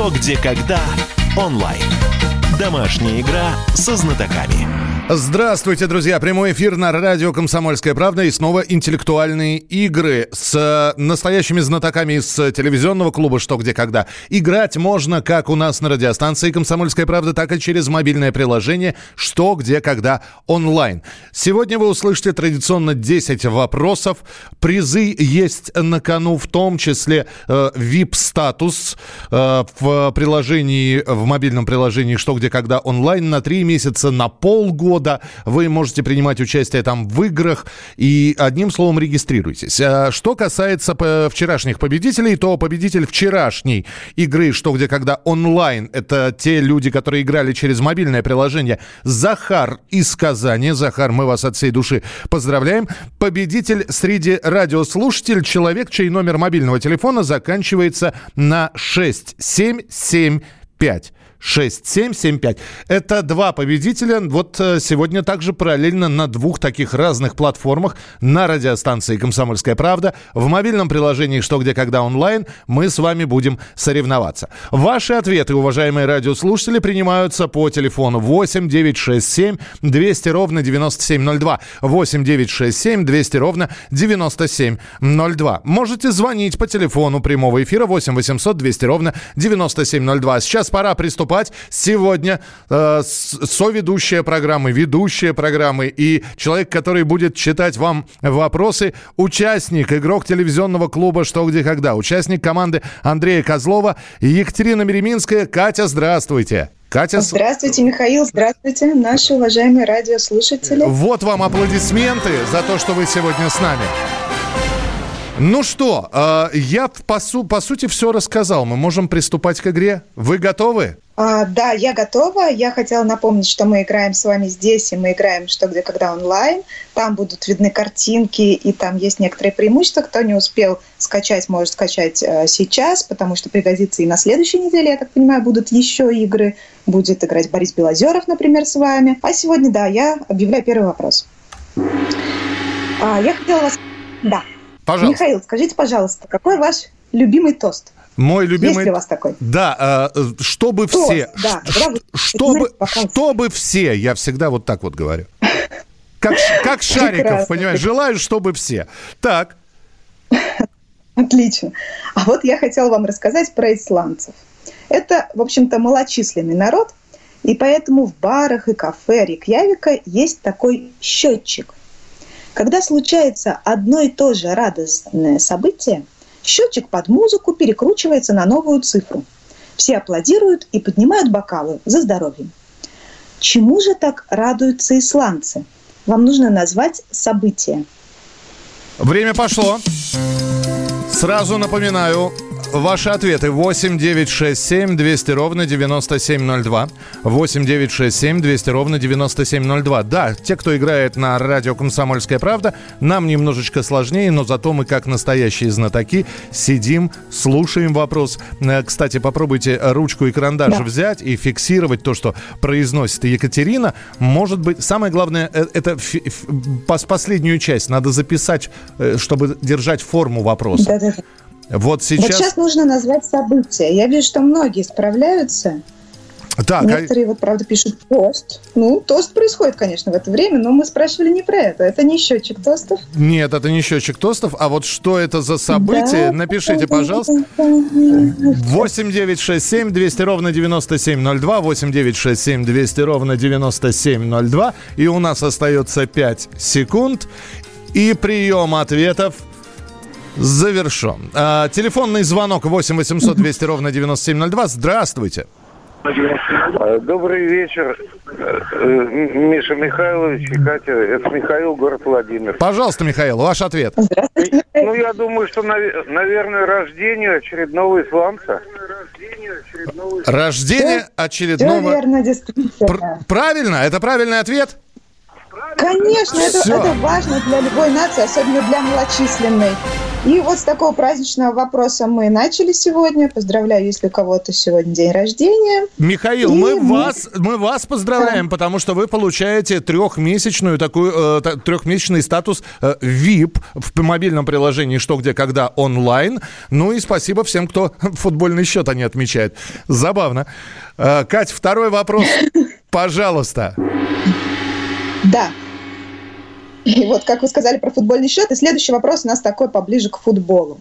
«Что, где, когда» онлайн. Домашняя игра со знатоками. Здравствуйте, друзья! Прямой эфир на радио «Комсомольская правда» и снова интеллектуальные игры с э, настоящими знатоками из телевизионного клуба «Что, где, когда». Играть можно как у нас на радиостанции «Комсомольская правда», так и через мобильное приложение «Что, где, когда» онлайн. Сегодня вы услышите традиционно 10 вопросов. Призы есть на кону, в том числе э, VIP-статус э, в приложении, в мобильном приложении «Что, где, когда» онлайн на 3 месяца, на полгода года. Вы можете принимать участие там в играх и одним словом регистрируйтесь. А что касается вчерашних победителей, то победитель вчерашней игры «Что, где, когда» онлайн, это те люди, которые играли через мобильное приложение, Захар из Казани. Захар, мы вас от всей души поздравляем. Победитель среди радиослушателей, человек, чей номер мобильного телефона заканчивается на 6775. 6775. Это два победителя. Вот э, сегодня также параллельно на двух таких разных платформах на радиостанции «Комсомольская правда», в мобильном приложении «Что, где, когда» онлайн мы с вами будем соревноваться. Ваши ответы, уважаемые радиослушатели, принимаются по телефону 8 967 200 ровно 9702. 8 967 200 ровно 9702. Можете звонить по телефону прямого эфира 8 800 200 ровно 9702. Сейчас пора приступать выступать сегодня э, соведущая программы, ведущая программы и человек, который будет читать вам вопросы, участник, игрок телевизионного клуба «Что, где, когда», участник команды Андрея Козлова, Екатерина Мереминская. Катя, здравствуйте. Катя... Здравствуйте, Михаил, здравствуйте, наши уважаемые радиослушатели. Вот вам аплодисменты за то, что вы сегодня с нами. Ну что, э, я по, су- по сути все рассказал. Мы можем приступать к игре. Вы готовы? А, да, я готова. Я хотела напомнить, что мы играем с вами здесь, и мы играем «Что, где, когда» онлайн. Там будут видны картинки, и там есть некоторые преимущества. Кто не успел скачать, может скачать э, сейчас, потому что пригодится и на следующей неделе, я так понимаю, будут еще игры. Будет играть Борис Белозеров, например, с вами. А сегодня, да, я объявляю первый вопрос. А, я хотела вас... Да, Пожалуйста. Михаил, скажите, пожалуйста, какой ваш любимый тост? Мой любимый... Есть ли у вас такой? Да, э, чтобы тост, все... Да, чтобы, чтобы все, я всегда вот так вот говорю. Как, как Шариков, Прекрасно. понимаешь? Желаю, чтобы все. Так. Отлично. А вот я хотела вам рассказать про исландцев. Это, в общем-то, малочисленный народ, и поэтому в барах и кафе Рикьявика есть такой счетчик. Когда случается одно и то же радостное событие, счетчик под музыку перекручивается на новую цифру. Все аплодируют и поднимают бокалы за здоровье. Чему же так радуются исландцы? Вам нужно назвать событие. Время пошло. Сразу напоминаю, Ваши ответы 8 9 6 7 200 ровно 9702. 8 9 6 7 200 ровно 9702. Да, те, кто играет на радио «Комсомольская правда», нам немножечко сложнее, но зато мы, как настоящие знатоки, сидим, слушаем вопрос. Э, кстати, попробуйте ручку и карандаш да. взять и фиксировать то, что произносит Екатерина. Может быть, самое главное, э, это последнюю часть надо записать, э, чтобы держать форму вопроса. Да, да. Вот сейчас... Вот сейчас нужно назвать события. Я вижу, что многие справляются. Так, Некоторые, а... вот, правда, пишут тост. Ну, тост происходит, конечно, в это время, но мы спрашивали не про это. Это не счетчик тостов. Нет, это не счетчик тостов. А вот что это за событие? Да, Напишите, пожалуйста. 8 9 6 7 200 ровно 9702. 8 9 6 7 200 ровно 9702. И у нас остается 5 секунд. И прием ответов – завершен. А, телефонный звонок 8 800 200 ровно 9702. Здравствуйте. Добрый вечер, э, Миша Михайлович и Катя. Это Михаил, город Владимир. Пожалуйста, Михаил, ваш ответ. Ну, я думаю, что, наверное, рождение очередного исламца. Рождение очередного... Все верно, действительно. Правильно? Это правильный ответ? Конечно, это, это важно для любой нации, особенно для малочисленной. И вот с такого праздничного вопроса мы начали сегодня. Поздравляю, если у кого-то сегодня день рождения. Михаил, мы, мы вас, мы вас поздравляем, да. потому что вы получаете трехмесячную такую э, трехмесячный статус э, VIP в мобильном приложении «Что, где, когда» онлайн. Ну и спасибо всем, кто футбольный счет они отмечают. Забавно. Э, Кать, второй вопрос, пожалуйста. Да. И вот, как вы сказали про футбольный счет, и следующий вопрос у нас такой поближе к футболу.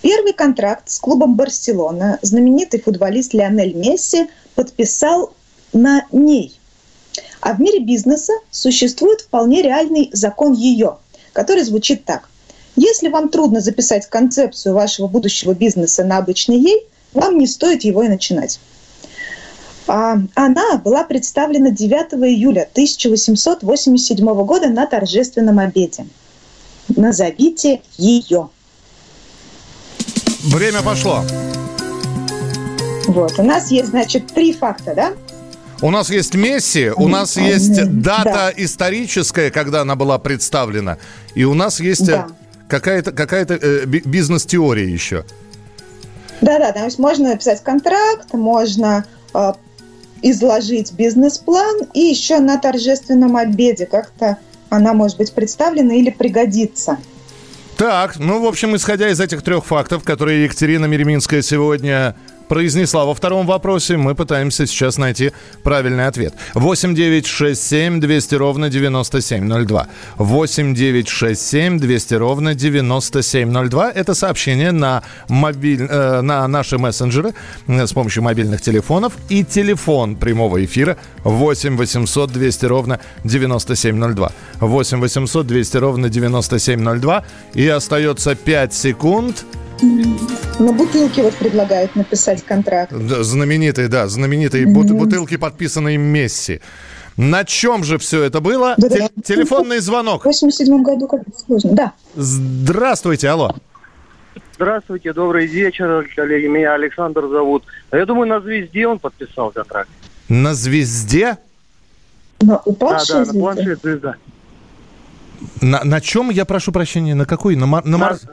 Первый контракт с клубом Барселона знаменитый футболист Лионель Месси подписал на ней. А в мире бизнеса существует вполне реальный закон ее, который звучит так. Если вам трудно записать концепцию вашего будущего бизнеса на обычный ей, вам не стоит его и начинать. А, она была представлена 9 июля 1887 года на торжественном обеде. Назовите ее. Время пошло. Вот, у нас есть, значит, три факта, да? У нас есть Месси, у нас есть дата да. историческая, когда она была представлена, и у нас есть да. какая-то какая э, бизнес-теория еще. Да-да, то есть можно написать контракт, можно э, изложить бизнес-план и еще на торжественном обеде как-то она может быть представлена или пригодится. Так, ну, в общем, исходя из этих трех фактов, которые Екатерина Миреминская сегодня произнесла во втором вопросе. Мы пытаемся сейчас найти правильный ответ. 8 9 6 7 200 ровно 9702. 8 9 6 7 200 ровно 9702. Это сообщение на, мобиль, э, на наши мессенджеры э, с помощью мобильных телефонов. И телефон прямого эфира 8 800 200 ровно 9702. 8 800 200 ровно 9702. И остается 5 секунд. На бутылке вот предлагают написать контракт. Да, знаменитые, да, знаменитые mm-hmm. бутылки, подписанные Месси. На чем же все это было? Да, Те- да. Телефонный звонок. В 87 году как сложно, да. Здравствуйте, алло. Здравствуйте, добрый вечер, коллеги. Меня Александр зовут. Я думаю, на «Звезде» он подписал контракт. На «Звезде»? На упавшей да, да, на планшет «Звезда». На, на чем, я прошу прощения, на какой? На, на, на, Марс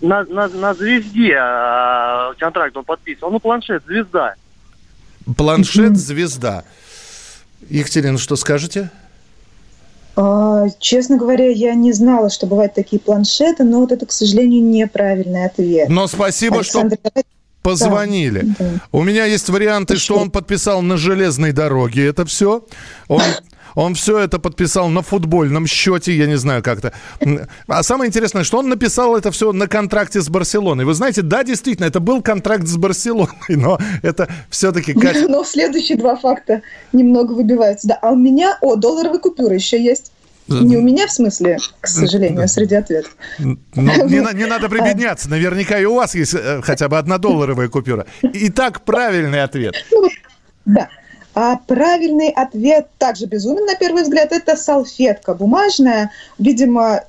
на, на, на звезде э, контракт он подписывал. Ну, планшет звезда. Планшет звезда. Екатерина, что скажете? А, честно говоря, я не знала, что бывают такие планшеты, но вот это, к сожалению, неправильный ответ. Но спасибо, Александр, что позвонили. Да, да. У меня есть варианты, что он подписал на железной дороге это все. Он он все это подписал на футбольном счете, я не знаю как-то. А самое интересное, что он написал это все на контракте с Барселоной. Вы знаете, да, действительно, это был контракт с Барселоной, но это все-таки... Но следующие два факта немного выбиваются. Да, а у меня, о, долларовые купюры еще есть. Не у меня, в смысле, к сожалению, среди ответов. Ну, не, не надо прибедняться. Наверняка и у вас есть э, хотя бы одна долларовая купюра. Итак, правильный ответ. Ну, да. А правильный ответ также безумен на первый взгляд. Это салфетка бумажная. Видимо,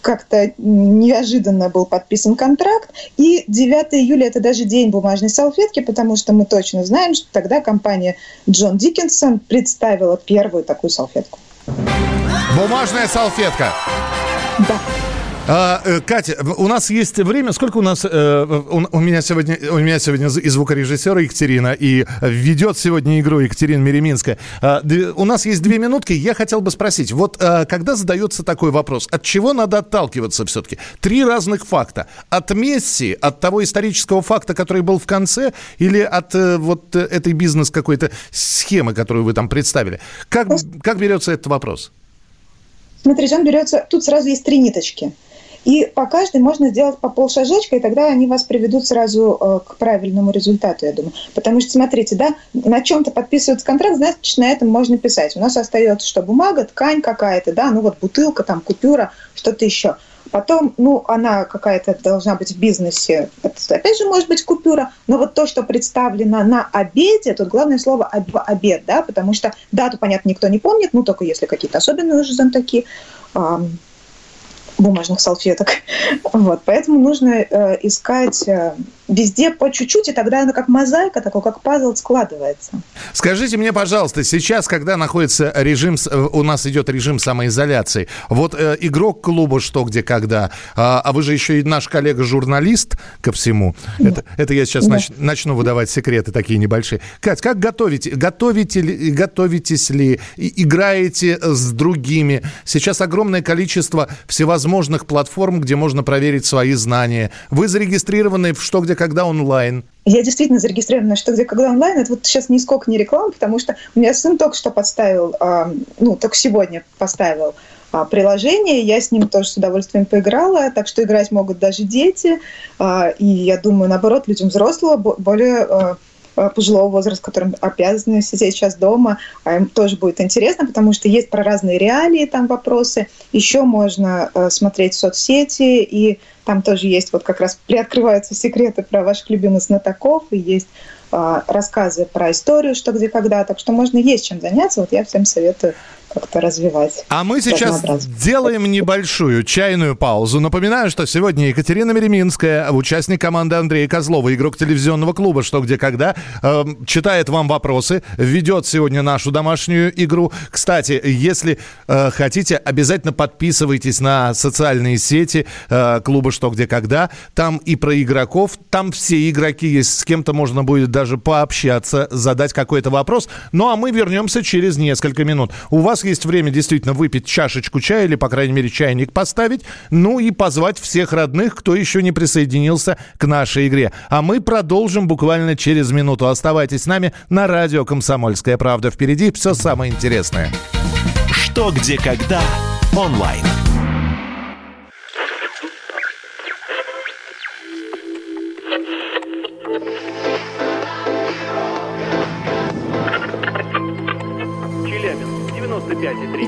как-то неожиданно был подписан контракт. И 9 июля – это даже день бумажной салфетки, потому что мы точно знаем, что тогда компания Джон Диккенсон представила первую такую салфетку. Бумажная салфетка. Да. А, э, Катя, у нас есть время. Сколько у нас? Э, у, у меня сегодня у меня сегодня и звукорежиссер Екатерина, и ведет сегодня игру Екатерина Мереминская. А, у нас есть две минутки. Я хотел бы спросить, вот а, когда задается такой вопрос, от чего надо отталкиваться все-таки? Три разных факта: от Месси, от того исторического факта, который был в конце, или от э, вот этой бизнес какой-то схемы, которую вы там представили. Как как берется этот вопрос? Смотрите, он берется. Тут сразу есть три ниточки. И по каждой можно сделать по полшажочка, и тогда они вас приведут сразу э, к правильному результату, я думаю. Потому что, смотрите, да, на чем-то подписывается контракт, значит, на этом можно писать. У нас остается что? Бумага, ткань какая-то, да, ну вот бутылка, там, купюра, что-то еще. Потом, ну, она какая-то должна быть в бизнесе. Это, опять же, может быть купюра. Но вот то, что представлено на обеде, тут главное слово обед, да, потому что дату, понятно, никто не помнит, ну, только если какие-то особенные уже знатоки бумажных салфеток. Вот, поэтому нужно э, искать э, везде по чуть-чуть, и тогда оно как мозаика, такой как пазл складывается. Скажите мне, пожалуйста, сейчас, когда находится режим, у нас идет режим самоизоляции, вот э, игрок клуба «Что, где, когда», а, а вы же еще и наш коллега-журналист ко всему. Да. Это, это я сейчас да. нач, начну выдавать секреты такие небольшие. Кать, как готовите? Готовите ли, готовитесь ли? Играете с другими? Сейчас огромное количество всевозможных платформ, где можно проверить свои знания. Вы зарегистрированы в «Что, где, когда» онлайн. Я действительно зарегистрирована «Что, где, когда» онлайн. Это вот сейчас нисколько не реклама, потому что у меня сын только что подставил, а, ну, только сегодня поставил а, приложение. Я с ним тоже с удовольствием поиграла, так что играть могут даже дети. А, и я думаю, наоборот, людям взрослого более пожилого возраста, которым обязаны сидеть сейчас дома, им тоже будет интересно, потому что есть про разные реалии там вопросы. Еще можно смотреть соцсети, и там тоже есть вот как раз приоткрываются секреты про ваших любимых знатоков, и есть рассказы про историю, что где когда. Так что можно есть чем заняться. Вот я всем советую как-то развивать. А мы сейчас делаем небольшую чайную паузу. Напоминаю, что сегодня Екатерина Мереминская, участник команды Андрея Козлова, игрок телевизионного клуба «Что, где, когда», э, читает вам вопросы, ведет сегодня нашу домашнюю игру. Кстати, если э, хотите, обязательно подписывайтесь на социальные сети э, клуба «Что, где, когда». Там и про игроков, там все игроки есть, с кем-то можно будет даже пообщаться, задать какой-то вопрос. Ну а мы вернемся через несколько минут. У вас есть время действительно выпить чашечку чая или, по крайней мере, чайник поставить, ну и позвать всех родных, кто еще не присоединился к нашей игре. А мы продолжим буквально через минуту. Оставайтесь с нами на радио «Комсомольская правда». Впереди все самое интересное. Что, где, когда онлайн.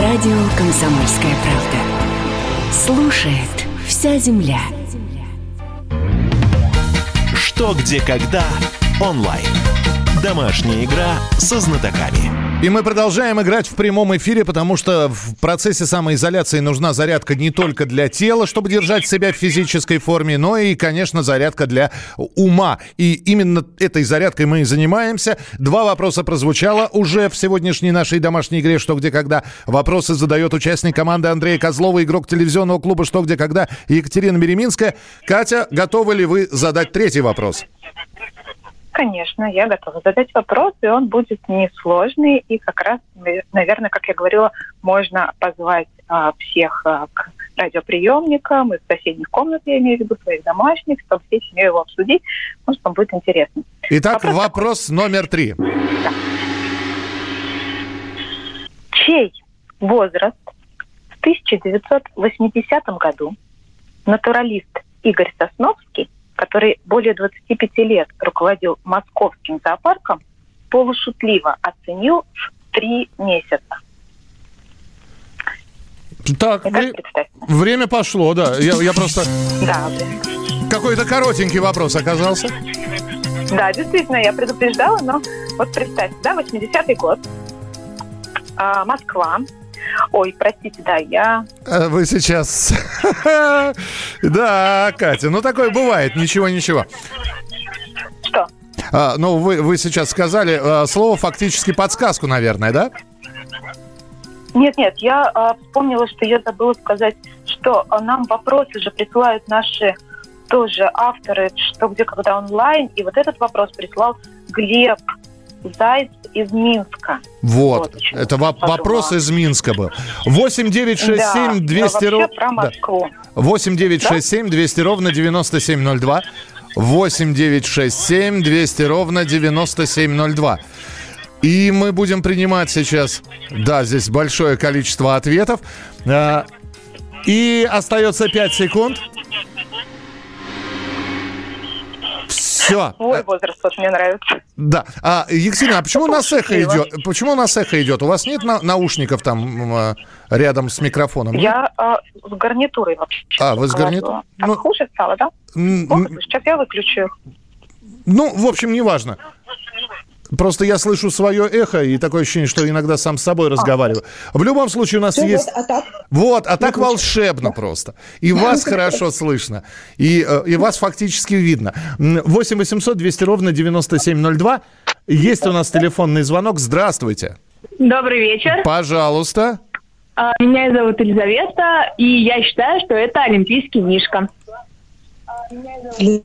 Радио «Комсомольская правда». Слушает вся земля. Что, где, когда онлайн. Домашняя игра со знатоками. И мы продолжаем играть в прямом эфире, потому что в процессе самоизоляции нужна зарядка не только для тела, чтобы держать себя в физической форме, но и, конечно, зарядка для ума. И именно этой зарядкой мы и занимаемся. Два вопроса прозвучало уже в сегодняшней нашей домашней игре «Что, где, когда». Вопросы задает участник команды Андрея Козлова, игрок телевизионного клуба «Что, где, когда» Екатерина Береминская. Катя, готовы ли вы задать третий вопрос? Конечно, я готова задать вопрос, и он будет несложный, и как раз, наверное, как я говорила, можно позвать а, всех а, к радиоприемникам из соседних комнат, я имею в виду, своих домашних, чтобы все семьей его обсудить, может, вам будет интересно. Итак, вопрос, вопрос номер три. Да. Чей возраст в 1980 году натуралист Игорь Сосновский который более 25 лет руководил московским зоопарком, полушутливо оценил в три месяца. Так, вре- время пошло, да. Я, я просто... Да. Какой-то коротенький вопрос оказался. Да, действительно, я предупреждала, но вот представьте, да, 80-й год, а, Москва, Ой, простите, да, я... А вы сейчас... Да, Катя, ну такое бывает, ничего-ничего. Что? А, ну, вы, вы сейчас сказали а, слово фактически подсказку, наверное, да? Нет, нет, я а, вспомнила, что я забыла сказать, что нам вопросы же присылают наши тоже авторы, что где когда онлайн, и вот этот вопрос прислал Глеб Зайц из Минска. Вот, вот это воп- вопрос из Минска был. 8 9 6 7 200 ровно... про Москву. Да. 8 9 6 7 200 ровно 9702. 8 9 6 7 200 ровно 9702. И мы будем принимать сейчас, да, здесь большое количество ответов. А, и остается 5 секунд. Все. Свой возраст вот мне нравится. Да. А, Екатерина, а почему у нас эхо идет? Почему у нас эхо идет? У вас нет на- наушников там а, рядом с микрофоном? Я а, с гарнитурой вообще. А, вы с гарнитурой? Ну- хуже стало, да? Сейчас я выключу. Ну, в общем, неважно. Просто я слышу свое эхо, и такое ощущение, что иногда сам с собой разговариваю. В любом случае у нас Всё, есть... вот, а так? Вот, а так волшебно просто. И вас хорошо слышно, и, э, и вас фактически видно. М, 8 800 200 ровно 9702. Есть у нас телефонный звонок. Здравствуйте. Добрый вечер. Пожалуйста. А, Меня зовут Елизавета, и я считаю, что это олимпийский мишка. Ли-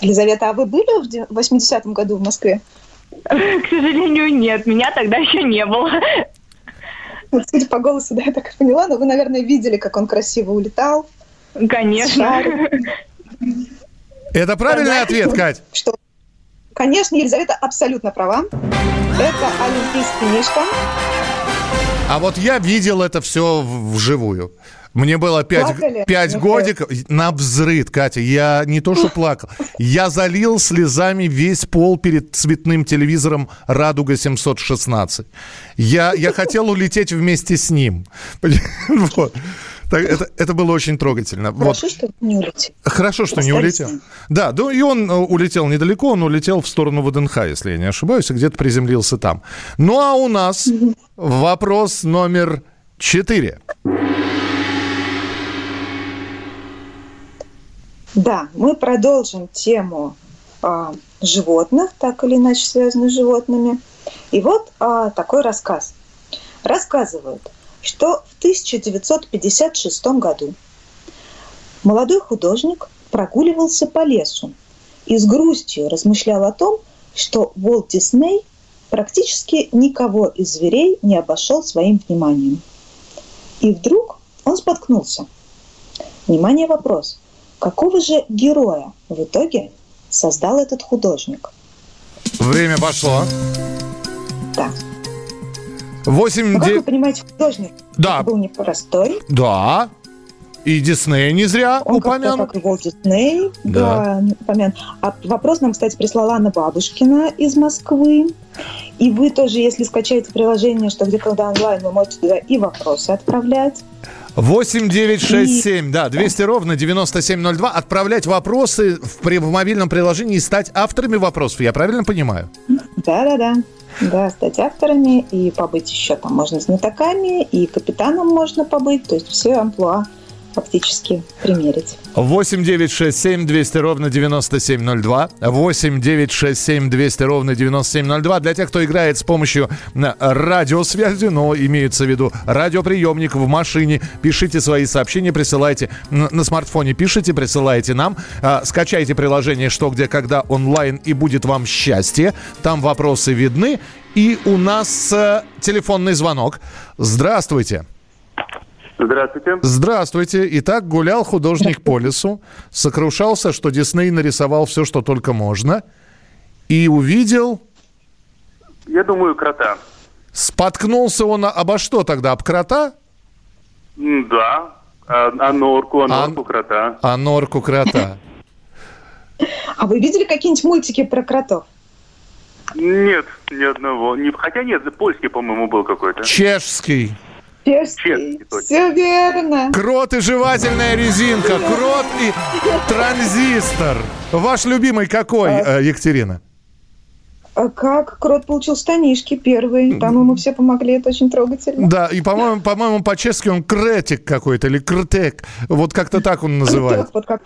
Елизавета, а вы были в 80-м году в Москве? К сожалению, нет, меня тогда еще не было. Вот, судя по голосу, да, я так и поняла, но вы, наверное, видели, как он красиво улетал. Конечно. Это правильный ответ, Кать? Что? Конечно, Елизавета абсолютно права. Это олимпийский мишка. А вот я видел это все вживую. Мне было пять, Плакали? пять Ну, годиков. На взрыд, Катя. Я не то что плакал. Я залил слезами весь пол перед цветным телевизором «Радуга-716». Я, я хотел улететь вместе с ним. Вот. Так, это, это было очень трогательно. Вот. Хорошо, что не улетел. Хорошо, что не Остались улетел. с ним. Да, да, и он э, улетел недалеко, он улетел в сторону ВДНХ, если я не ошибаюсь, и где-то приземлился там. Ну а у нас вопрос номер четыре. Да, мы продолжим тему а, животных, так или иначе связанных с животными. И вот а, такой рассказ. Рассказывают, что в 1956 году молодой художник прогуливался по лесу и с грустью размышлял о том, что Уолт Дисней практически никого из зверей не обошел своим вниманием. И вдруг он споткнулся. Внимание, вопрос. Какого же героя в итоге создал этот художник? Время пошло. Да. Восемь, Ну, как вы понимаете, художник Да. был непростой. Да. И Дисней не зря Он упомянут. как и Уолт Дисней. Да. Да, упомянут. А вопрос нам, кстати, прислала Анна Бабушкина из Москвы. И вы тоже, если скачаете приложение «Что, где, когда онлайн», вы можете туда и вопросы отправлять. 8 9 6 7, да, 200 ровно 9702. Отправлять вопросы в, при- в мобильном приложении и стать авторами вопросов. Я правильно понимаю? Да-да-да. Да, стать авторами и побыть еще там можно знатоками, и капитаном можно побыть, то есть все амплуа фактически примерить. 8 9 6 7 200 ровно 9702. 8 9 6 7 200 ровно 9702. Для тех, кто играет с помощью э, радиосвязи, но имеется в виду радиоприемник в машине, пишите свои сообщения, присылайте на смартфоне, пишите, присылайте нам. А, Скачайте приложение «Что, где, когда» онлайн, и будет вам счастье. Там вопросы видны. И у нас э, телефонный звонок. Здравствуйте. Здравствуйте. Здравствуйте. Итак, гулял художник по лесу, сокрушался, что Дисней нарисовал все, что только можно, и увидел... Я думаю, крота. Споткнулся он обо что тогда? Об крота? Да. А, а норку, а норку крота. А норку крота. А вы видели какие-нибудь мультики про кротов? Нет, ни одного. Хотя нет, польский, по-моему, был какой-то. Чешский. Чешский. Все верно. Крот и жевательная резинка. Крот и транзистор. Ваш любимый какой, э, Екатерина? А как крот получил штанишки первый? Там ему все помогли, это очень трогательно. Да, и, по-моему, по-моему, по-чешски он кретик какой-то или кртек. Вот как-то так он называет. Вот как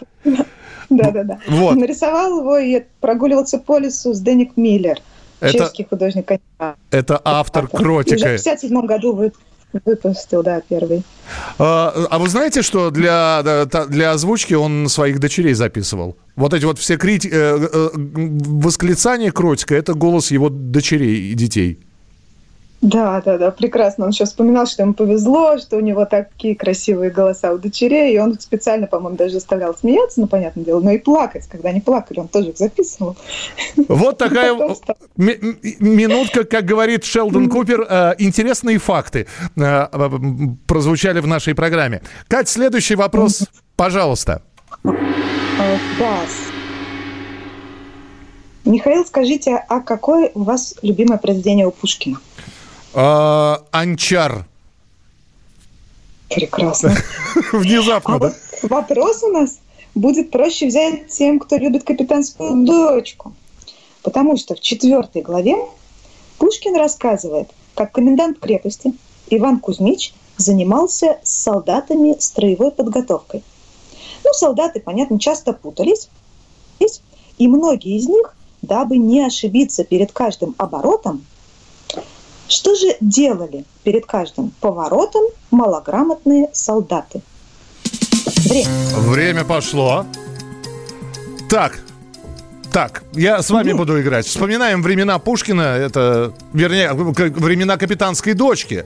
Да-да-да. Вот. Нарисовал его и прогуливался по лесу с Дэник Миллер. Это- Чешский художник. Это автор И уже кротика. в 57 году вы- выпустил, да, первый. А, а вы знаете, что для, для озвучки он своих дочерей записывал? Вот эти вот все крити- э, э, восклицания кротика, это голос его дочерей и детей. Да, да, да, прекрасно. Он еще вспоминал, что ему повезло, что у него такие красивые голоса у дочерей, и он специально, по-моему, даже заставлял смеяться, ну, понятное дело, но и плакать. Когда они плакали, он тоже их записывал. Вот такая минутка, как говорит Шелдон Купер, э, интересные факты э, э, прозвучали в нашей программе. Кать, следующий вопрос, пожалуйста. Газ. Михаил, скажите, а какое у вас любимое произведение у Пушкина? А, Анчар. Прекрасно. Внезапно, а да? Вот вопрос у нас будет проще взять тем, кто любит капитанскую дочку. Потому что в четвертой главе Пушкин рассказывает, как комендант крепости Иван Кузьмич занимался с солдатами строевой подготовкой. Ну, солдаты, понятно, часто путались, и многие из них, дабы не ошибиться перед каждым оборотом, что же делали перед каждым поворотом малограмотные солдаты? Время. Время пошло. Так, так, я с вами буду играть. Вспоминаем времена Пушкина, это, вернее, времена капитанской дочки.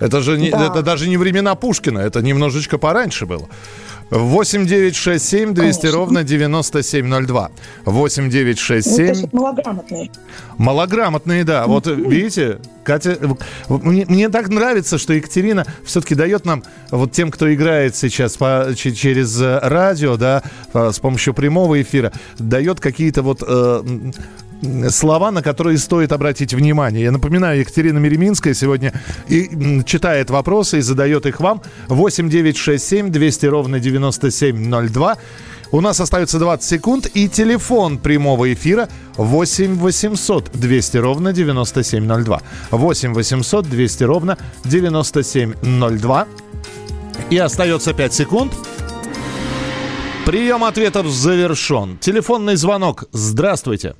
Это же не, да. это даже не времена Пушкина, это немножечко пораньше было. 8 9 6 7 200 Конечно. ровно 9702. 8 9 6 7... Ну, малограмотные. Малограмотные, да. Вот видите, Катя, мне, мне так нравится, что Екатерина все-таки дает нам, вот тем, кто играет сейчас по, через радио, да, с помощью прямого эфира, дает какие-то вот э, слова, на которые стоит обратить внимание. Я напоминаю, Екатерина Мереминская сегодня и читает вопросы и задает их вам. 8 9 6 7 200 ровно 9702. У нас остается 20 секунд и телефон прямого эфира 8 800 200 ровно 9702. 8 800 200 ровно 9702. И остается 5 секунд. Прием ответов завершен. Телефонный звонок. Здравствуйте.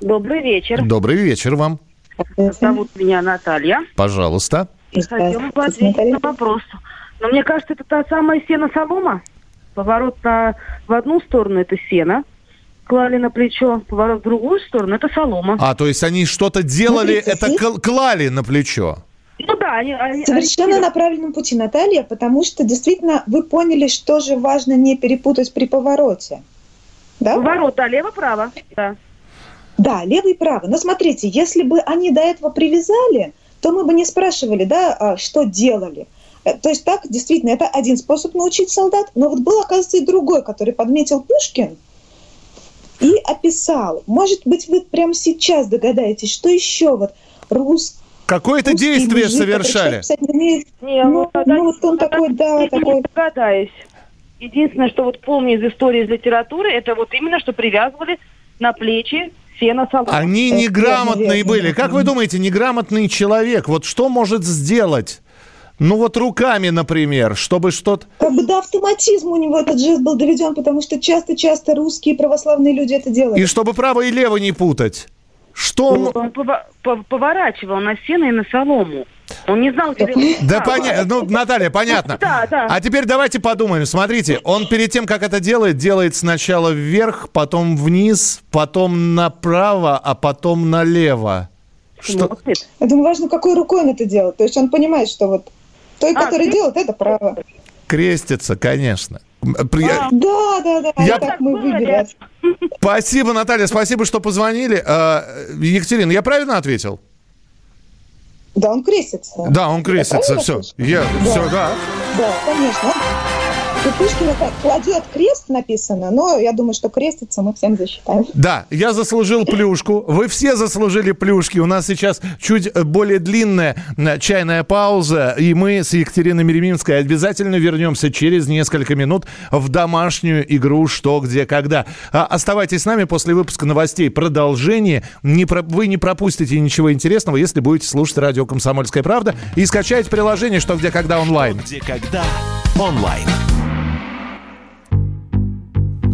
Добрый вечер. Добрый вечер вам. Зовут меня Наталья. Пожалуйста. И хотела бы ответить на вопрос. Но мне кажется, это та самая сена-солома. Поворот на, в одну сторону – это сено, клали на плечо, поворот в другую сторону – это солома. А, то есть они что-то делали, Смотрите, это есть... клали на плечо? Ну да, они... они Совершенно они... на правильном пути, Наталья, потому что действительно вы поняли, что же важно не перепутать при повороте. Да? Поворот, да, лево-право, да. Да, левый и правый. Но смотрите, если бы они до этого привязали, то мы бы не спрашивали, да, а, что делали. Э, то есть так, действительно, это один способ научить солдат. Но вот был, оказывается, и другой, который подметил Пушкин и описал. Может быть, вы прямо сейчас догадаетесь, что еще вот рус Какое-то действие мужик, совершали. Не, ну, ну, ну, вот он такой, да, такой... Не догадаюсь. Единственное, что вот помню из истории из литературы, это вот именно, что привязывали на плечи сено солома. Они неграмотные были. Как вы думаете, неграмотный человек, вот что может сделать? Ну вот руками, например, чтобы что-то... Как бы до автоматизма у него этот жест был доведен, потому что часто-часто русские православные люди это делают. И чтобы право и лево не путать. Что он... Он поворачивал на сено и на солому. Он не знал, где Да понятно. Ну, Наталья, понятно. Да, да. А теперь давайте подумаем. Смотрите, он перед тем, как это делает, делает сначала вверх, потом вниз, потом направо, а потом налево. Что? Я думаю, важно, какой рукой он это делает. То есть он понимает, что вот той, а, который делает, это право. Крестится, конечно. При... А, да, да, да. Я... Так мы выберем. Спасибо, Наталья, спасибо, что позвонили. А, Екатерина, я правильно ответил? Да, он крестится. Да, он крестится, все. Я, да. Все, да. Да, конечно. У Пушкина кладет крест написано, но я думаю, что креститься мы всем засчитаем. Да, я заслужил плюшку. Вы все заслужили плюшки. У нас сейчас чуть более длинная э, чайная пауза, и мы с Екатериной Мереминской обязательно вернемся через несколько минут в домашнюю игру «Что, где, когда». А, оставайтесь с нами после выпуска новостей. Продолжение. Не про... Вы не пропустите ничего интересного, если будете слушать радио «Комсомольская правда» и скачать приложение «Что, где, когда» онлайн. Что, где, когда онлайн.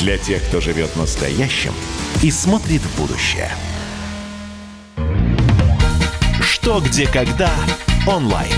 Для тех, кто живет настоящим и смотрит в будущее. «Что, где, когда» онлайн.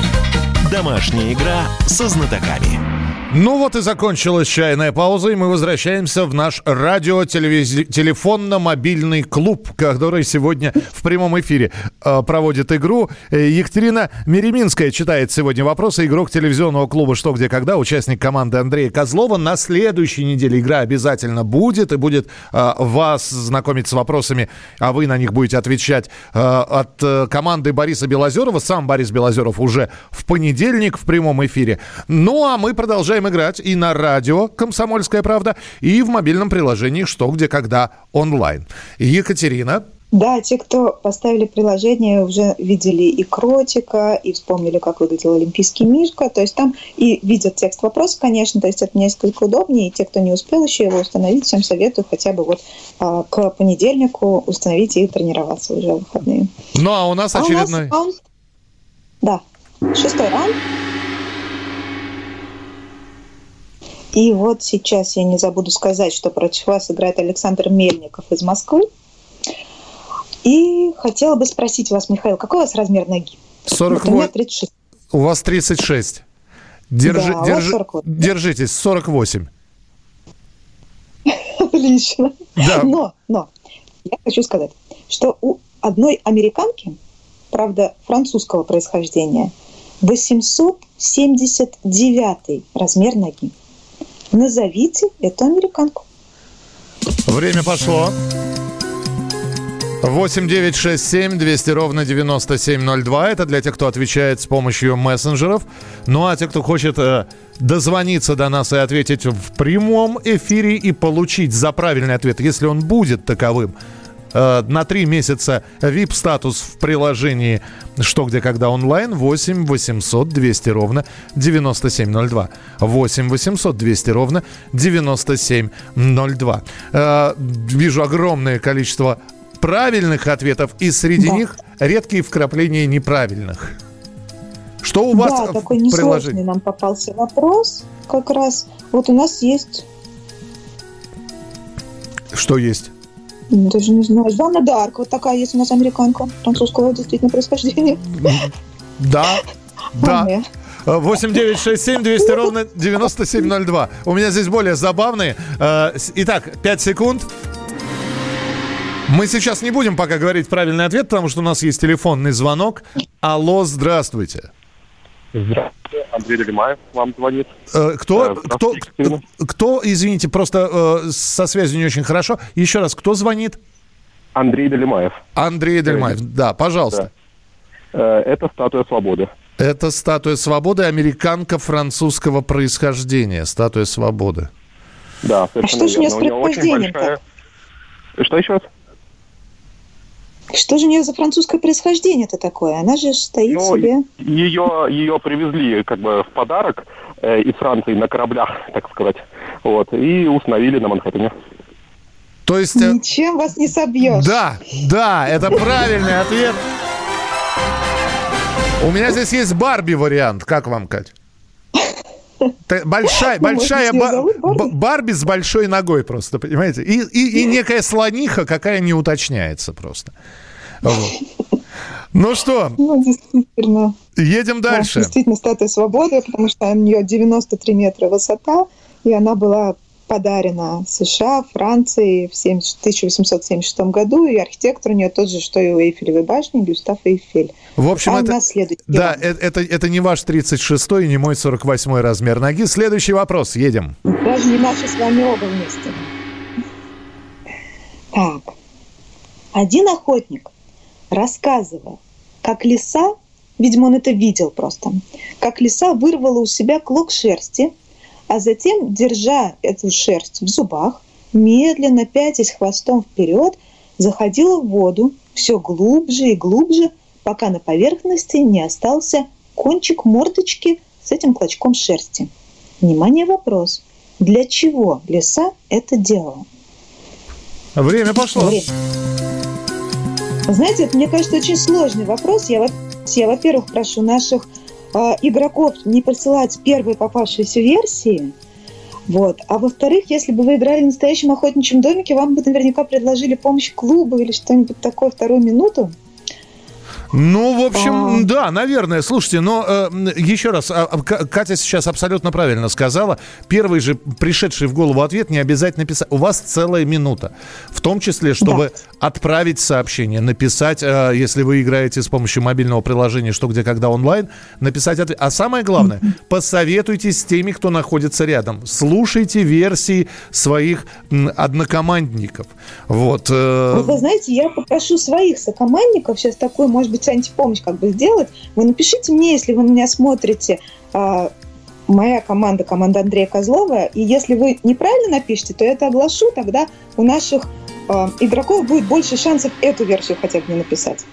Домашняя игра со знатоками. Ну вот и закончилась чайная пауза, и мы возвращаемся в наш радио-телефонно-мобильный клуб, который сегодня в прямом эфире э, проводит игру. Э, Екатерина Мереминская читает сегодня вопросы. Игрок телевизионного клуба «Что, где, когда», участник команды Андрея Козлова. На следующей неделе игра обязательно будет, и будет э, вас знакомить с вопросами, а вы на них будете отвечать от команды Бориса Белозерова. Сам Борис Белозеров уже в понедельник в прямом эфире. Ну, а мы продолжаем играть и на радио «Комсомольская правда», и в мобильном приложении «Что, где, когда» онлайн. Екатерина, Да, те, кто поставили приложение, уже видели и кротика, и вспомнили, как выглядел Олимпийский Мишка. То есть там и видят текст вопроса, конечно, то есть это несколько удобнее. И те, кто не успел еще его установить, всем советую хотя бы вот а, к понедельнику установить и тренироваться уже в выходные. Ну, а у нас А у нас очередной... раунд- Да, шестой раунд. И вот сейчас я не забуду сказать, что против вас играет Александр Мельников из Москвы. И хотела бы спросить вас, Михаил, какой у вас размер ноги? Вот у меня 48. 36. У вас 36. Держи, Да, держи- 48. Держитесь, 48. Отлично. Да. Но, но, я хочу сказать, что у одной американки, правда, французского происхождения, 879 размер ноги. Назовите эту американку. Время пошло. 8 9 6 7 200 ровно 9702. Это для тех, кто отвечает с помощью мессенджеров. Ну а те, кто хочет э, дозвониться до нас и ответить в прямом эфире и получить за правильный ответ, если он будет таковым, э, на три месяца VIP-статус в приложении «Что, где, когда» онлайн 8 800 200 ровно 9702. 8 800 200 ровно 9702. Э, Вижу огромное количество правильных ответов, и среди Да. них редкие вкрапления неправильных. Что у вас да, в такой несложный приложении? нам попался вопрос как раз. Вот у нас есть, Что есть? Даже не знаю, Жанна Дарк. Вот такая есть у нас американка французского действительно происхождения. Да, да. Ага. 8 9 6 7 200 ровно 9702. У меня здесь более забавные. Э, Итак, 5 секунд. Мы сейчас не будем пока говорить правильный ответ, потому что у нас есть телефонный звонок. Алло, здравствуйте. Здравствуйте, Андрей Делимаев вам звонит. Э, Кто, Э, кто, Екатерина. кто, извините, просто э, со связью не очень хорошо. Еще раз, кто звонит? Андрей Делимаев. Андрей Дельмаев. Да, пожалуйста. Э, Это статуя свободы. Это статуя свободы, американка французского происхождения. Статуя свободы. Да, совершенно что же у с нее очень предпочтением большая- Что еще раз? Что же у нее за французское происхождение-то такое? Она же стоит Ну, себе. Ее, ее привезли как бы в подарок э, из Франции на кораблях, так сказать. Вот, и установили на Манхэттене. То есть... э, Ничем вас не собьешь. Да, да, это правильный ответ. У меня здесь есть Барби вариант. Как вам, Кать? Большая, большая Барби? С большой ногой просто, понимаете? И, и, и некая слониха, какая не уточняется просто. Вот. Ну что, Ну, действительно. едем Да, дальше. действительно, статуя свободы, потому что у нее 93 метра высота, и она была подарена США, Франции в 70 1876 году, и архитектор у нее тот же, что и у Эйфелевой башни, Гюстав Эйфель. В общем, а это, да, э- это, это не ваш 36-й и не мой 48-й размер ноги. Следующий вопрос. Едем. Даже не наши с вами оба вместе. Так. Один охотник рассказывал, как лиса, видимо, он это видел просто, как лиса вырвала у себя клок шерсти, а затем, держа эту шерсть в зубах, медленно пятясь хвостом вперед, заходила в воду все глубже и глубже, пока на поверхности не остался кончик мордочки с этим клочком шерсти. Внимание, вопрос. Для чего лиса это делала? Время пошло. Время. Знаете, это, мне кажется, очень сложный вопрос. Я, я во-первых, прошу наших э, игроков не присылать первые попавшиеся версии. Вот. А во-вторых, если бы вы играли в настоящем охотничьем домике, вам бы наверняка предложили помощь клуба или что-нибудь такое вторую минуту. Ну, в общем, да, наверное. Слушайте, но э, еще раз, а, а, Катя сейчас абсолютно правильно сказала. Первый же пришедший в голову ответ не обязательно писать. У вас целая минута. В том числе, чтобы да. отправить сообщение, написать, э, если вы играете с помощью мобильного приложения «Что, где, когда онлайн», написать ответ. А самое главное, посоветуйтесь с теми, кто находится рядом. Слушайте версии своих однокомандников. Вот. Э... Вы знаете, я попрошу своих сокомандников сейчас такой, может быть, антипомощь как бы сделать. Вы напишите мне, если вы меня смотрите, а, моя команда, команда Андрея Козлова, и если вы неправильно напишите, то я это оглашу, тогда у наших э, игроков будет больше шансов эту версию хотя бы не написать.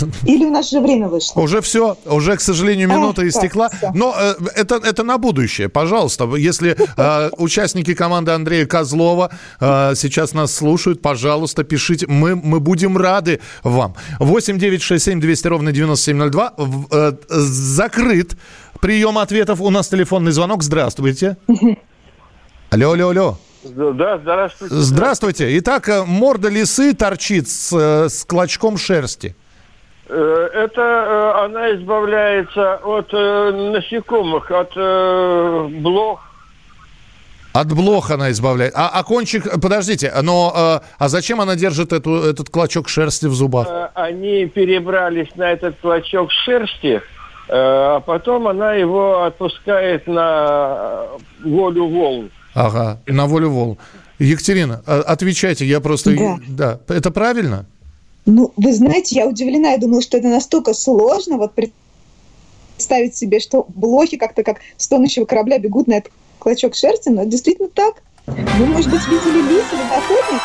Или у нас же время вышло? Уже все, уже, к сожалению, минута а, истекла. Так, Но э, это, это на будущее, пожалуйста. Если э, участники команды Андрея Козлова э, сейчас нас слушают, пожалуйста, пишите. Мы, мы будем рады вам. 8 9 6 7 200 ровно 9702. Э, закрыт прием ответов. У нас телефонный звонок. Здравствуйте. Алло, алло, алло. Да, здравствуйте. Здравствуйте. Итак, э, морда лисы торчит с, э, с клочком шерсти. Э, это э, она избавляется от э, насекомых, от блох. От блох она избавляет. А, а кончик, подождите, но а зачем она держит эту, этот клочок шерсти в зубах? Они перебрались на этот клочок шерсти, а потом она его отпускает на волю волн. Ага, на волю волн. Екатерина, отвечайте, я просто... Да. да. Это правильно? Ну, вы знаете, я удивлена, я думала, что это настолько сложно, вот представить себе, что блохи как-то как с тонущего корабля бегут на этот клочок шерсти, но действительно так. Вы, может быть, видели лис или охотник?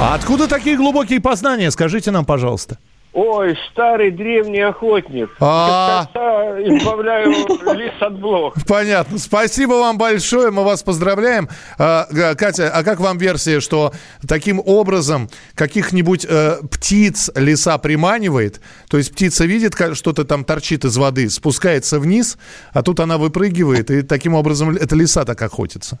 А откуда такие глубокие познания? Скажите нам, пожалуйста. Ой, старый древний охотник. А избавляю лис от блох. Понятно. Спасибо вам большое. Мы вас поздравляем. А, Катя, а как вам версия, что таким образом каких-нибудь э, птиц лиса приманивает? То есть птица видит, что-то там торчит из воды, спускается вниз, а тут она выпрыгивает, и таким образом это лиса так охотится.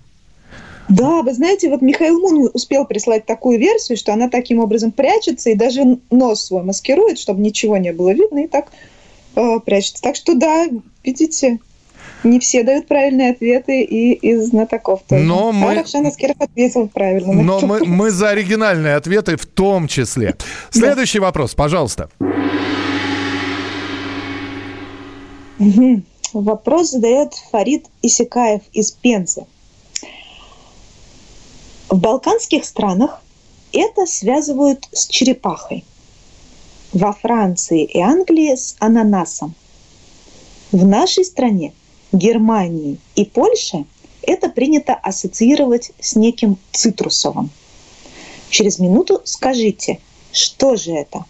Да, вы знаете, вот Михаил Мун успел прислать такую версию, что она таким образом прячется и даже нос свой маскирует, чтобы ничего не было видно, и так э, прячется. Так что да, видите, не все дают правильные ответы и из знатоков тоже. Но мы... Равшан Аскеров ответил правильно. Но мы, мы за оригинальные ответы в том числе. Следующий да. вопрос, пожалуйста. Вопрос задает Фарид Исикаев из Пензы. В балканских странах это связывают с черепахой. Во Франции и Англии с ананасом. В нашей стране, Германии и Польше это принято ассоциировать с неким цитрусовым. Через минуту скажите, что же это?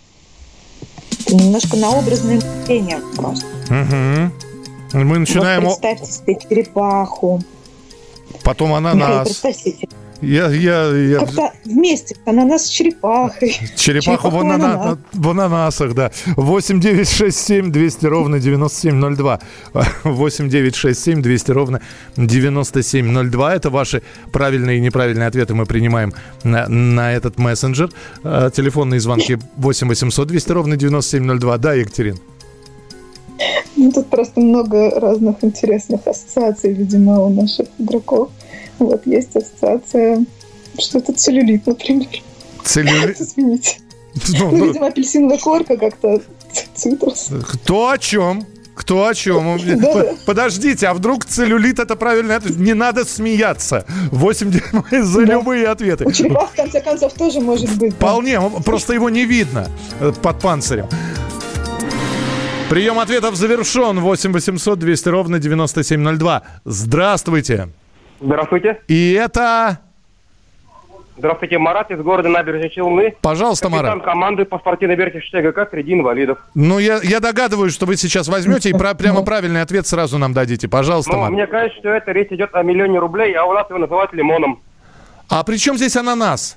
Это немножко на образное мышление просто. Угу. Мы начинаем... Вот представьте себе черепаху. Потом ананас. Михаил, представьте себе я, я, я... Как-то вместе, ананас с черепахой. Черепаху, в, анана... в ананасах, да. 8 9 6 7 200 ровно 9702. 8 9 6 7 200 ровно 9702. Это ваши правильные и неправильные ответы мы принимаем на, на этот мессенджер. А, телефонные звонки 8 800 200 ровно 9702. Да, Екатерин? Ну, тут просто много разных интересных ассоциаций, видимо, у наших игроков. Вот есть ассоциация, что это целлюлит, например. Целлюлит? Извините. Ну, ну, видимо, апельсиновая корка как-то цитрус. Кто о чем? Кто о чем? Подождите, а вдруг целлюлит это правильный ответ? Не надо смеяться. 8 за любые ответы. У черепах, в конце концов, тоже может быть. Вполне, просто его не видно э, под панцирем. Прием ответов завершен. 8 800 200 ровно 9702. Здравствуйте. Здравствуйте. И это... Здравствуйте, Марат из города Набережные Челны. Пожалуйста, Капитан Марат. команды по спортивной версии ШТГК среди инвалидов. Ну, я, я догадываюсь, что вы сейчас возьмете и про, прямо правильный ответ сразу нам дадите. Пожалуйста, ну, Марат. Мне кажется, что это речь идет о миллионе рублей, а у нас его называют лимоном. А при чем здесь ананас?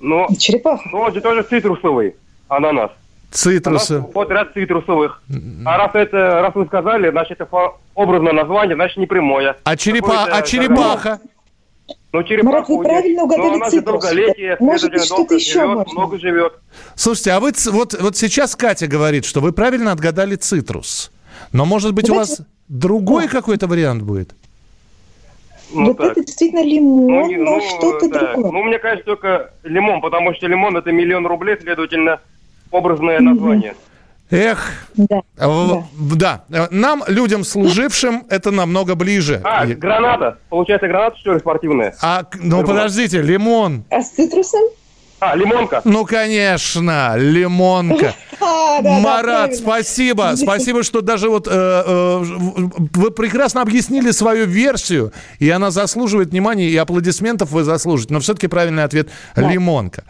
Ну, Черепаха. Ну, он же тоже цитрусовый ананас. Цитрусы. Вот ряд цитрусовых. А раз это, раз вы сказали, значит, это образное название, значит, не прямое. А, черепа, а черепаха? Ну, черепаху Марат, вы правильно угадали Но же цитрус. Может быть, что-то еще живет, можно? много живет. Слушайте, а вы вот, вот сейчас Катя говорит, что вы правильно отгадали цитрус. Но, может быть, у вас Давайте- другой какой-то вариант будет? Ну, вот так. это действительно лимон, Ну, не- но ну, что-то да. другое. Ну, мне кажется, только лимон, потому что лимон это миллион рублей, следовательно, образное название. Эх, Да. в- да. Э, Нам, людям служившим, это намного ближе. А, граната. Получается, граната, что ли, спортивная? А, ну подождите, лимон. А с цитрусом? А, лимонка. Ну, конечно, лимонка. А, да, да, Марат, спасибо. Спасибо, что даже вот э, э, вы прекрасно объяснили свою версию, и она заслуживает внимания, и аплодисментов вы заслужите. Но все-таки правильный ответ лимонка.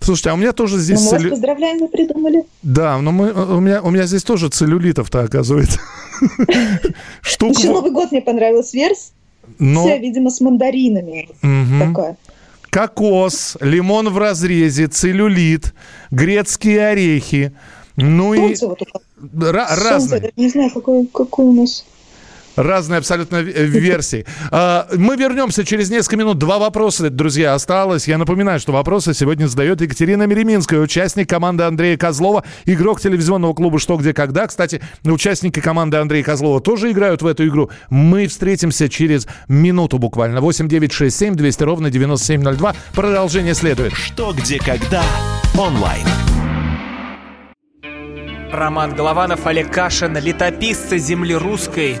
Слушайте, а у меня тоже здесь... Ну, мы вас целлю- поздравляем, вы придумали. Да, но мы, у, меня, у меня здесь тоже целлюлитов-то оказывается. Штук... Еще Новый год мне понравилась версия, Но... видимо, с мандаринами. Мгм. Такое. Кокос, лимон в разрезе, целлюлит, грецкие орехи. Ну и Солнце вот только. ра- Солнце, разные. не знаю, какой, какой у нас. Разные абсолютно э, версии. А, Мы вернемся через несколько минут. Два вопроса, друзья, осталось. Я напоминаю, что вопросы сегодня задает Екатерина Мереминская, участник команды Андрея Козлова, игрок телевизионного клуба «Что, где, когда». Кстати, участники команды Андрея Козлова тоже играют в эту игру. Мы встретимся через минуту буквально. 8 9 6 7 200 ровно 9702. Продолжение следует. Что, где, когда онлайн. Роман Голованов, Олег Кашин, летописцы земли русской.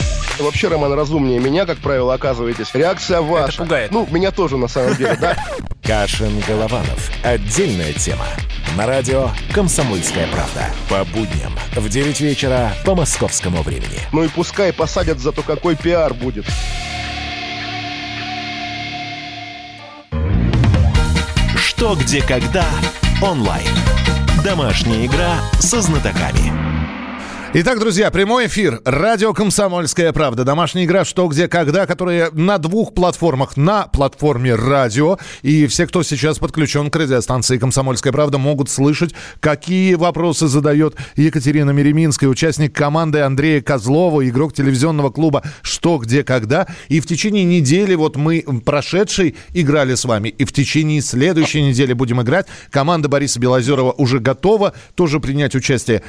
Вообще, Роман, разумнее меня, как правило, оказываетесь. Реакция ваша. Это пугает. Ну, меня тоже, на самом деле, да? Кашин-Голованов. Отдельная тема. На радио «Комсомольская правда». По будням в 9 вечера по московскому времени. Ну и пускай посадят, зато какой пиар будет. Что, где, когда онлайн. Домашняя игра со знатоками. Итак, друзья, прямой эфир. Радио «Комсомольская правда». Домашняя игра «Что, где, когда», которая на двух платформах. На платформе радио. И все, кто сейчас подключен к радиостанции «Комсомольская правда», могут слышать, какие вопросы задает Екатерина Мереминская, участник команды Андрея Козлова, игрок телевизионного клуба «Что, где, когда». И в течение недели, вот мы прошедшей играли с вами, и в течение следующей недели будем играть. Команда Бориса Белозерова уже готова тоже принять участие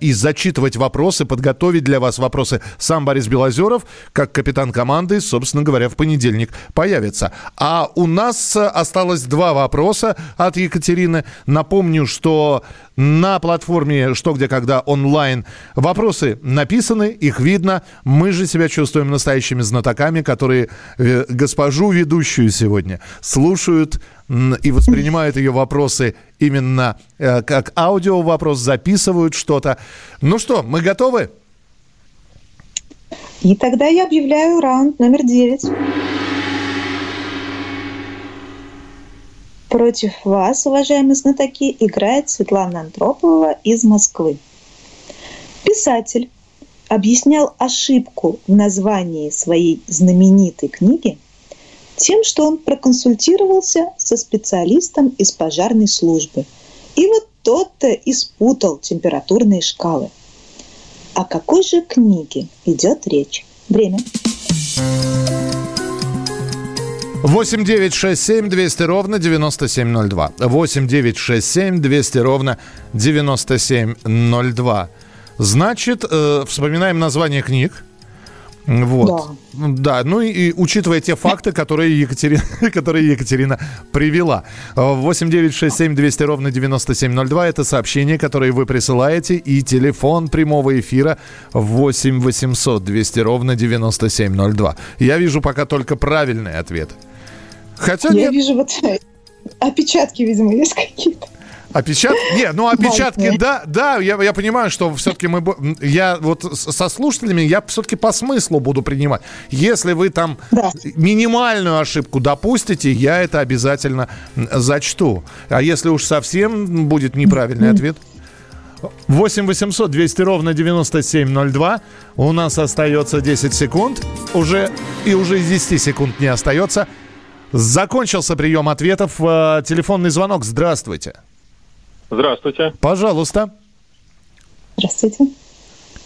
и зачитывать вопросы, подготовить для вас вопросы. Сам Борис Белозеров, как капитан команды, собственно говоря, в понедельник появится. А у нас э, осталось два вопроса от Екатерины. Напомню, что на платформе «Что, где, когда» онлайн вопросы написаны, их видно. Мы же себя чувствуем настоящими знатоками, которые э, госпожу ведущую сегодня слушают и воспринимают ее вопросы именно э, как аудио вопрос, записывают что-то. Ну что, мы готовы? И тогда я объявляю раунд номер девять. Против вас, уважаемые знатоки, играет Светлана Антропова из Москвы. Писатель объяснял ошибку в названии своей знаменитой книги тем, что он проконсультировался со специалистом из пожарной службы. И вот тот-то испутал температурные шкалы. О какой же книге идет речь? Время. 8 9 6 7 200 ровно 9702. 8 9 6 7 200 ровно 9702. Значит, э, вспоминаем название книг. Вот. Да. ну и, и учитывая те факты, которые Екатерина, которые Екатерина привела. 8 9 6 7 200 ровно 9702 это сообщение, которое вы присылаете, и телефон прямого эфира 8 800 200 ровно 9702. Я вижу пока только правильные ответы. Хотя Я нет. вижу вот опечатки, видимо, есть какие-то. Опечатки? Не, ну опечатки, да, да, я, я понимаю, что все-таки мы, я вот со слушателями, я все-таки по смыслу буду принимать. Если вы там минимальную ошибку допустите, я это обязательно зачту. А если уж совсем будет неправильный ответ, 8 800 200 ровно 9702. У нас остается 10 секунд. Уже и уже 10 секунд не остается. Закончился прием ответов. Э, телефонный звонок. Здравствуйте. Здравствуйте. Пожалуйста. Здравствуйте.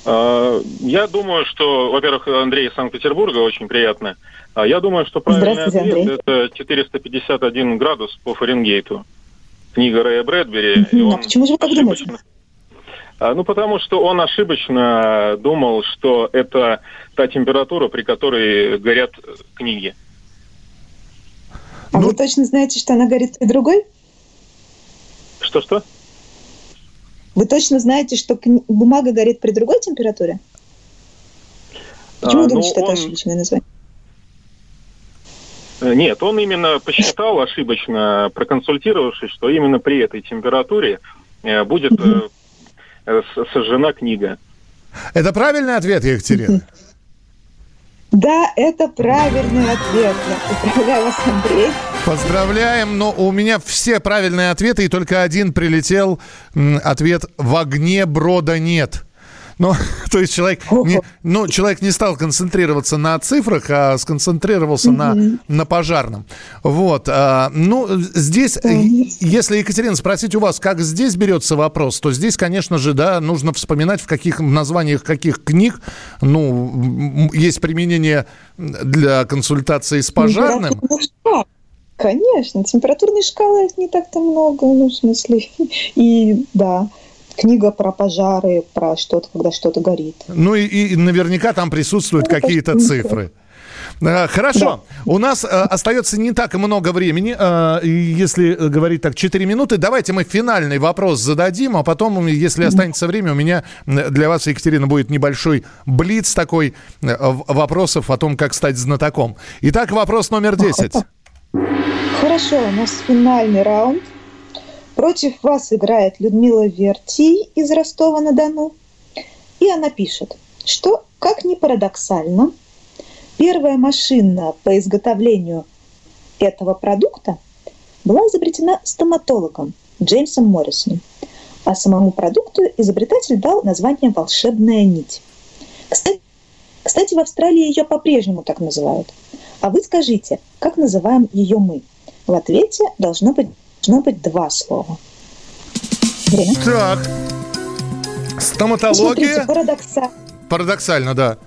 А, я думаю, что, во-первых, Андрей из Санкт-Петербурга очень приятно. А Я думаю, что правильный ответ это 451 градус по Фаренгейту. Книга Рэя Брэдбери. Mm-hmm. А почему же вы так думаете? А, ну, потому что он ошибочно думал, что это та температура, при которой горят книги. А ну... вы точно знаете, что она горит при другой? Что-что? Вы точно знаете, что бумага горит при другой температуре? Почему а, вы думаете, ну, что он... это ошибочное название? Э, нет, он именно посчитал ошибочно, проконсультировавшись, что именно при этой температуре э, будет угу. сожжена книга. Это правильный ответ, Екатерина? Да, это правильный ответ. Я поздравляю вас, Андрей. Поздравляем, но у меня все правильные ответы, и только один прилетел ответ «в огне брода нет». Ну, то есть человек не, ну, человек не стал концентрироваться на цифрах, а сконцентрировался на, на пожарном. Вот. А, ну, здесь, если, Екатерина, спросить у вас, как здесь берется вопрос, то здесь, конечно же, да, нужно вспоминать, в каких названиях каких книг, ну, есть применение для консультации с пожарным. Конечно, температурной шкалы не так-то много, ну, в смысле, и да книга про пожары, про что-то, когда что-то горит. Ну и, и наверняка там присутствуют ну, какие-то цифры. Э, хорошо. Да. У нас э, остается не так много времени. Э, если говорить так, 4 минуты. Давайте мы финальный вопрос зададим, а потом, если останется время, у меня для вас, Екатерина, будет небольшой блиц такой э, вопросов о том, как стать знатоком. Итак, вопрос номер 10. Хорошо, у нас финальный раунд. Против вас играет Людмила Вертий из Ростова-на-Дону. И она пишет, что, как ни парадоксально, первая машина по изготовлению этого продукта была изобретена стоматологом Джеймсом Моррисоном, а самому продукту изобретатель дал название «волшебная нить». Кстати, кстати, в Австралии ее по-прежнему так называют. А вы скажите, как называем ее мы? В ответе должно быть должно быть два слова. Время. Так. Стоматология. Парадоксально. Парадоксально, да.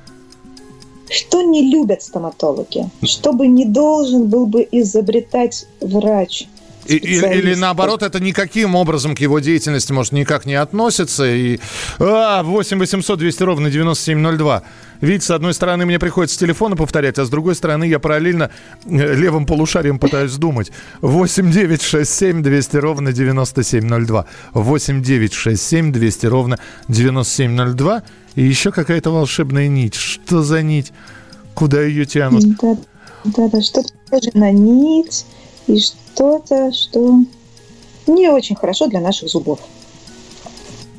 Что не любят стоматологи? Чтобы не должен был бы изобретать врач – и, или, наоборот, это никаким образом к его деятельности, может, никак не относится. И... А, 8 800 200 ровно 9702. Видите, с одной стороны, мне приходится телефона повторять, а с другой стороны, я параллельно э, левым полушарием пытаюсь думать. 8 9 6 7 200 ровно 9702. 8 9 6 7 200 ровно 9702. И еще какая-то волшебная нить. Что за нить? Куда ее тянут? Да, да, да что-то на нить. И что что-то, что не очень хорошо для наших зубов.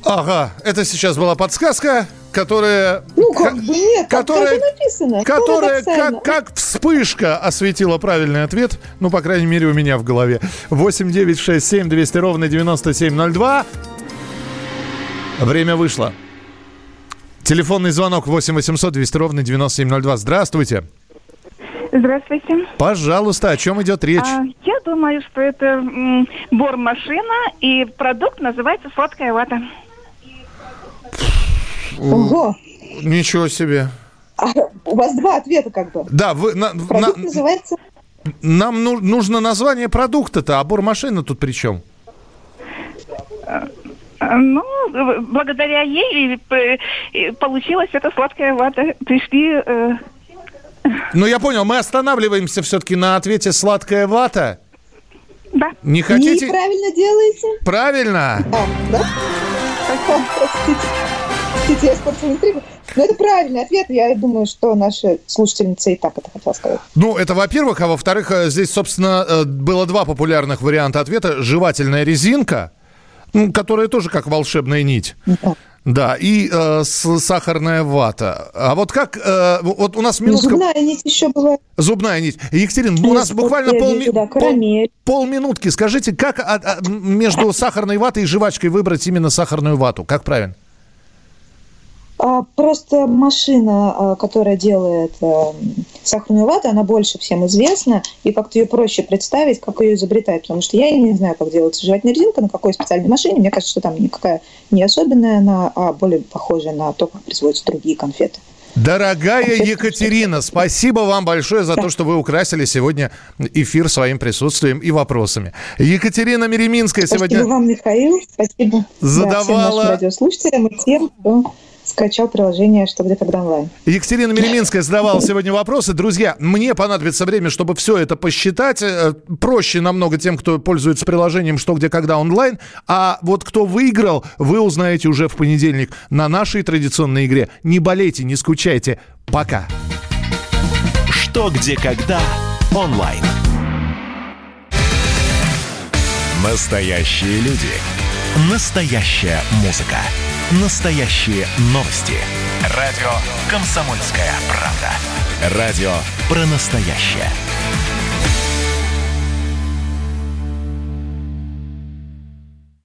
Ага, это сейчас была подсказка, которая... Ну, как бы нет, которая, как написано. Которая как, как вспышка осветила правильный ответ. Ну, по крайней мере, у меня в голове. 8 9 6 7 200 ровно 9702. Время вышло. Телефонный звонок 8 800 200 ровно 9702. Здравствуйте. Здравствуйте. Пожалуйста, о чем идет речь? А, я думаю, что это м, бормашина, и продукт называется сладкая вата. Ого! Ничего себе. А, у вас два ответа как бы. Да, вы... На, Продукт на, называется... Нам ну, нужно название продукта-то, а бормашина тут при чем? Ну, благодаря ей получилась эта сладкая вата. Пришли э, ну, я понял, мы останавливаемся все-таки на ответе «сладкая вата». Да. Не хотите? Неправильно делаете. Правильно? Да, да? Простите. Простите, я испортила интригу. Но это правильный ответ. Я думаю, что наши слушательницы и так это хотела сказать. Ну, это во-первых. А во-вторых, э, здесь, собственно, э, было два популярных варианта ответа. Жевательная резинка – Которая тоже как волшебная нить. Да. Да, и э, сахарная вата. А вот как... Э, вот у нас минутка... Зубная нить еще бывает. Зубная нить. Екатерина, у нас буквально полми... да, пол... полминутки. Скажите, как а, а, между сахарной ватой и жвачкой выбрать именно сахарную вату? Как правильно? А, просто машина, а, которая делает а, сахарную вату, она больше всем известна, и как-то ее проще представить, как ее изобретают, потому что я не знаю, как делается жевательная резинка, на какой специальной машине. Мне кажется, что там никакая не особенная, она, а более похожая на то, как производятся другие конфеты. Дорогая Екатерина, спасибо вам большое за то, что вы украсили сегодня эфир своим присутствием и вопросами. Екатерина Мереминская сегодня... Спасибо вам, Михаил. Спасибо задавала... да, всем нашим радиослушателям и тем, кто скачал приложение «Что, где, когда онлайн». Екатерина Мереминская задавала сегодня вопросы. Друзья, мне понадобится время, чтобы все это посчитать. Э, проще намного тем, кто пользуется приложением «Что, где, когда онлайн». А вот кто выиграл, вы узнаете уже в понедельник на нашей традиционной игре. Не болейте, не скучайте. Пока. «Что, где, когда» онлайн. Настоящие люди. Настоящая музыка. Настоящие новости. Радио «Комсомольская правда». Радио про настоящее.